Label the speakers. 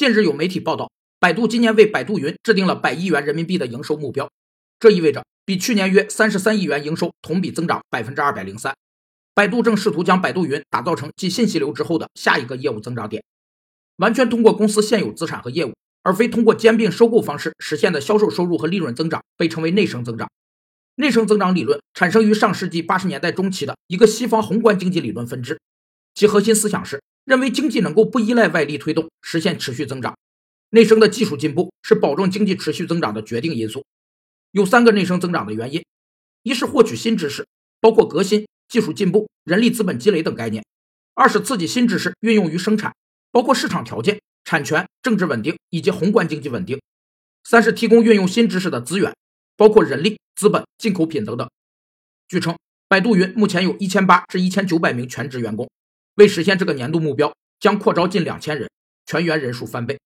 Speaker 1: 近日有媒体报道，百度今年为百度云制定了百亿元人民币的营收目标，这意味着比去年约三十三亿元营收同比增长百分之二百零三。百度正试图将百度云打造成继信息流之后的下一个业务增长点，完全通过公司现有资产和业务，而非通过兼并收购方式实现的销售收入和利润增长，被称为内生增长。内生增长理论产生于上世纪八十年代中期的一个西方宏观经济理论分支，其核心思想是。认为经济能够不依赖外力推动，实现持续增长。内生的技术进步是保证经济持续增长的决定因素。有三个内生增长的原因：一是获取新知识，包括革新、技术进步、人力资本积累等概念；二是刺激新知识运用于生产，包括市场条件、产权、政治稳定以及宏观经济稳定；三是提供运用新知识的资源，包括人力、资本、进口品等等。据称，百度云目前有一千八至一千九百名全职员工。为实现这个年度目标，将扩招近两千人，全员人数翻倍。